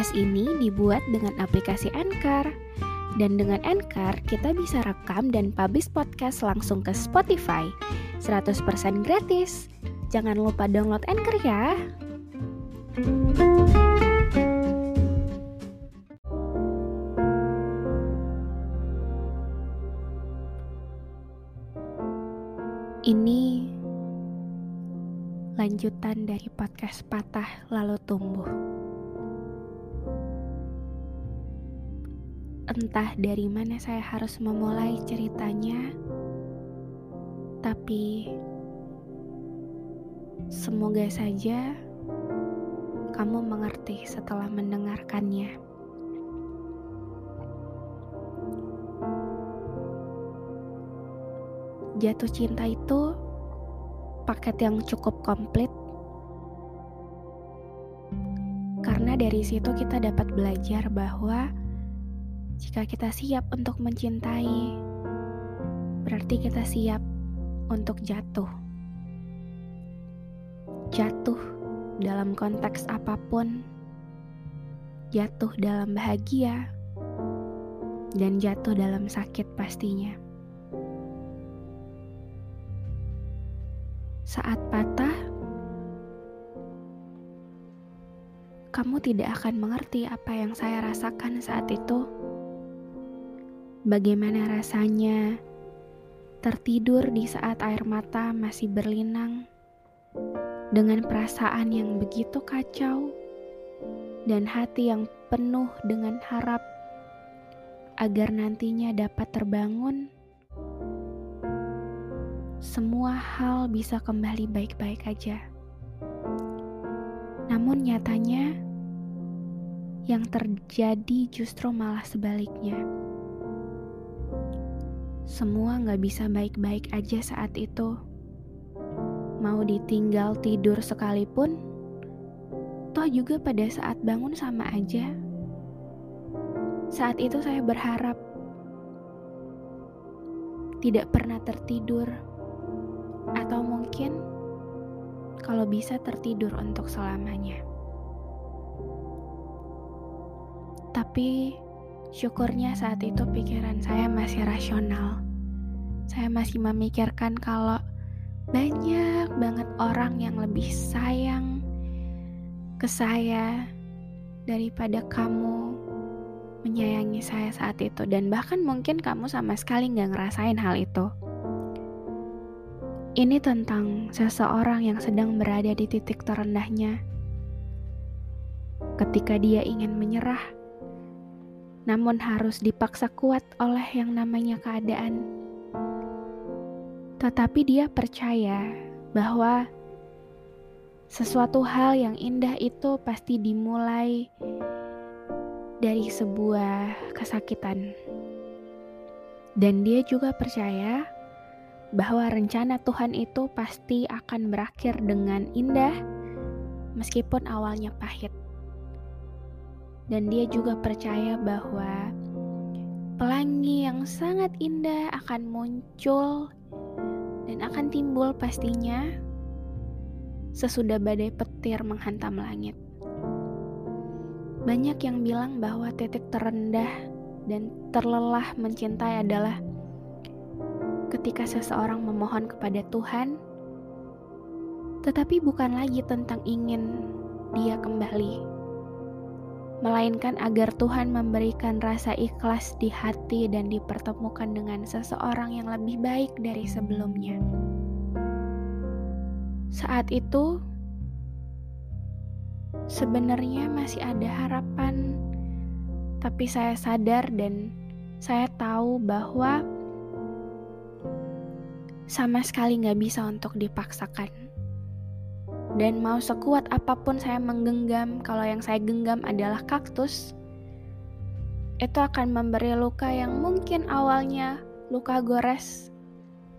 Podcast ini dibuat dengan aplikasi Anchor. Dan dengan Anchor, kita bisa rekam dan publish podcast langsung ke Spotify. 100% gratis. Jangan lupa download Anchor ya. Ini lanjutan dari podcast patah lalu tumbuh. Entah dari mana saya harus memulai ceritanya, tapi semoga saja kamu mengerti setelah mendengarkannya. Jatuh cinta itu paket yang cukup komplit karena dari situ kita dapat belajar bahwa jika kita siap untuk mencintai, berarti kita siap untuk jatuh. Jatuh dalam konteks apa pun, jatuh dalam bahagia, dan jatuh dalam sakit pastinya. Saat patah, kamu tidak akan mengerti apa yang saya rasakan saat itu. Bagaimana rasanya tertidur di saat air mata masih berlinang dengan perasaan yang begitu kacau dan hati yang penuh dengan harap agar nantinya dapat terbangun semua hal bisa kembali baik-baik aja. Namun nyatanya, yang terjadi justru malah sebaliknya. Semua gak bisa baik-baik aja saat itu. Mau ditinggal tidur sekalipun, toh juga pada saat bangun sama aja. Saat itu saya berharap tidak pernah tertidur atau mungkin kalau bisa tertidur untuk selamanya. Tapi syukurnya saat itu pikiran saya masih rasional. Saya masih memikirkan kalau banyak banget orang yang lebih sayang ke saya daripada kamu menyayangi saya saat itu dan bahkan mungkin kamu sama sekali nggak ngerasain hal itu. Ini tentang seseorang yang sedang berada di titik terendahnya. Ketika dia ingin menyerah, namun harus dipaksa kuat oleh yang namanya keadaan. Tetapi dia percaya bahwa sesuatu hal yang indah itu pasti dimulai dari sebuah kesakitan. Dan dia juga percaya bahwa rencana Tuhan itu pasti akan berakhir dengan indah, meskipun awalnya pahit. Dan dia juga percaya bahwa pelangi yang sangat indah akan muncul dan akan timbul pastinya sesudah badai petir menghantam langit. Banyak yang bilang bahwa titik terendah dan terlelah mencintai adalah ketika seseorang memohon kepada Tuhan, tetapi bukan lagi tentang ingin Dia kembali, melainkan agar Tuhan memberikan rasa ikhlas di hati dan dipertemukan dengan seseorang yang lebih baik dari sebelumnya. Saat itu, sebenarnya masih ada harapan, tapi saya sadar dan saya tahu bahwa sama sekali nggak bisa untuk dipaksakan. Dan mau sekuat apa pun saya menggenggam, kalau yang saya genggam adalah kaktus, itu akan memberi luka yang mungkin awalnya luka gores,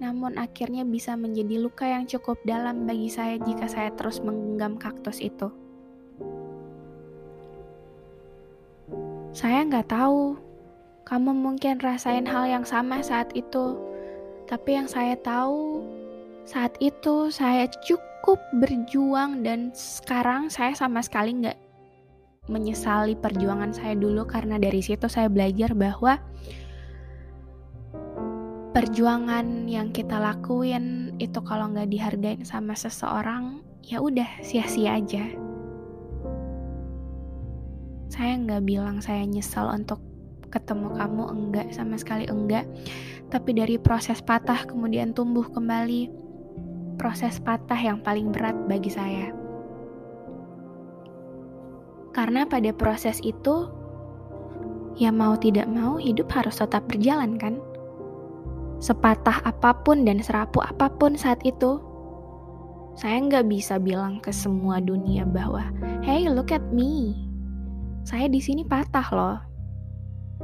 namun akhirnya bisa menjadi luka yang cukup dalam bagi saya jika saya terus menggenggam kaktus itu. Saya nggak tahu kamu mungkin rasain hal yang sama saat itu, tapi yang saya tahu saat itu saya cukup berjuang dan sekarang saya sama sekali nggak menyesali perjuangan saya dulu karena dari situ saya belajar bahwa perjuangan yang kita lakuin itu kalau nggak dihargain sama seseorang ya udah sia-sia aja. Saya nggak bilang saya nyesal untuk ketemu kamu enggak sama sekali enggak tapi dari proses patah kemudian tumbuh kembali proses patah yang paling berat bagi saya. Karena pada proses itu ya mau tidak mau hidup harus tetap berjalan kan? Sepatah apa pun dan serapuh apa pun saat itu saya nggak bisa bilang ke semua dunia bahwa hey look at me. Saya di sini patah loh.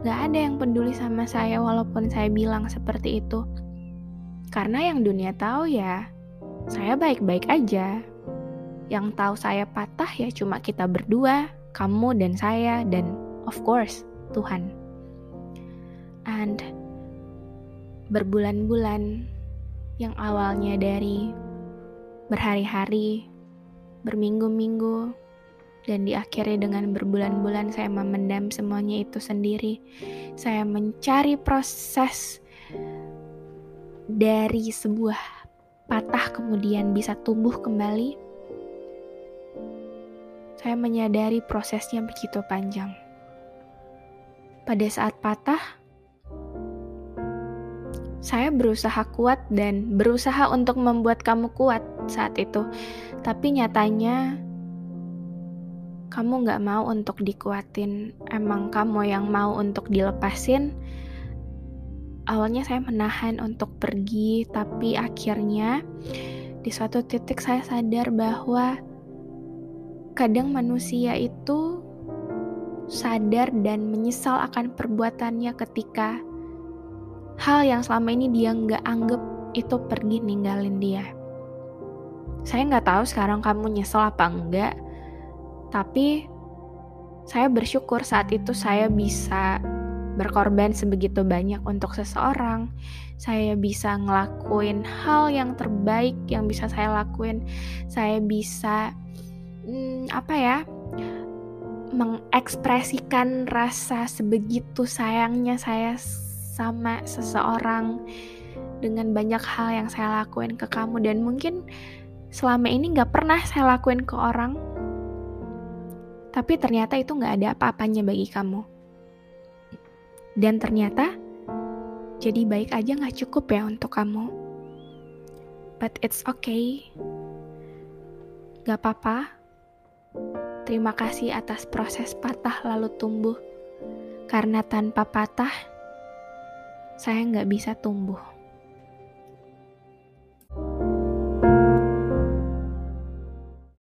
Gak ada yang peduli sama saya walaupun saya bilang seperti itu. Karena yang dunia tahu ya, saya baik-baik aja. Yang tahu saya patah ya cuma kita berdua, kamu dan saya, dan of course, Tuhan. And berbulan-bulan yang awalnya dari berhari-hari, berminggu-minggu, dan diakhiri dengan berbulan-bulan saya memendam semuanya itu sendiri. Saya mencari proses dari sebuah patah kemudian bisa tumbuh kembali. Saya menyadari prosesnya begitu panjang. Pada saat patah, saya berusaha kuat dan berusaha untuk membuat kamu kuat saat itu. Tapi nyatanya kamu gak mau untuk dikuatin, emang kamu yang mau untuk dilepasin. Awalnya saya menahan untuk pergi, tapi akhirnya di suatu titik saya sadar bahwa kadang manusia itu sadar dan menyesal akan perbuatannya ketika hal yang selama ini dia nggak anggap itu pergi ninggalin dia. Saya nggak tahu sekarang kamu nyesel apa enggak, tapi saya bersyukur saat itu saya bisa berkorban sebegitu banyak untuk seseorang. Saya bisa ngelakuin hal yang terbaik yang bisa saya lakuin. Saya bisa hmm, apa ya? mengekspresikan rasa sebegitu sayangnya saya sama seseorang dengan banyak hal yang saya lakuin ke kamu dan mungkin selama ini gak pernah saya lakuin ke orang tapi ternyata itu nggak ada apa-apanya bagi kamu. Dan ternyata, jadi baik aja nggak cukup ya untuk kamu. But it's okay. Gak apa-apa. Terima kasih atas proses patah lalu tumbuh. Karena tanpa patah, saya nggak bisa tumbuh.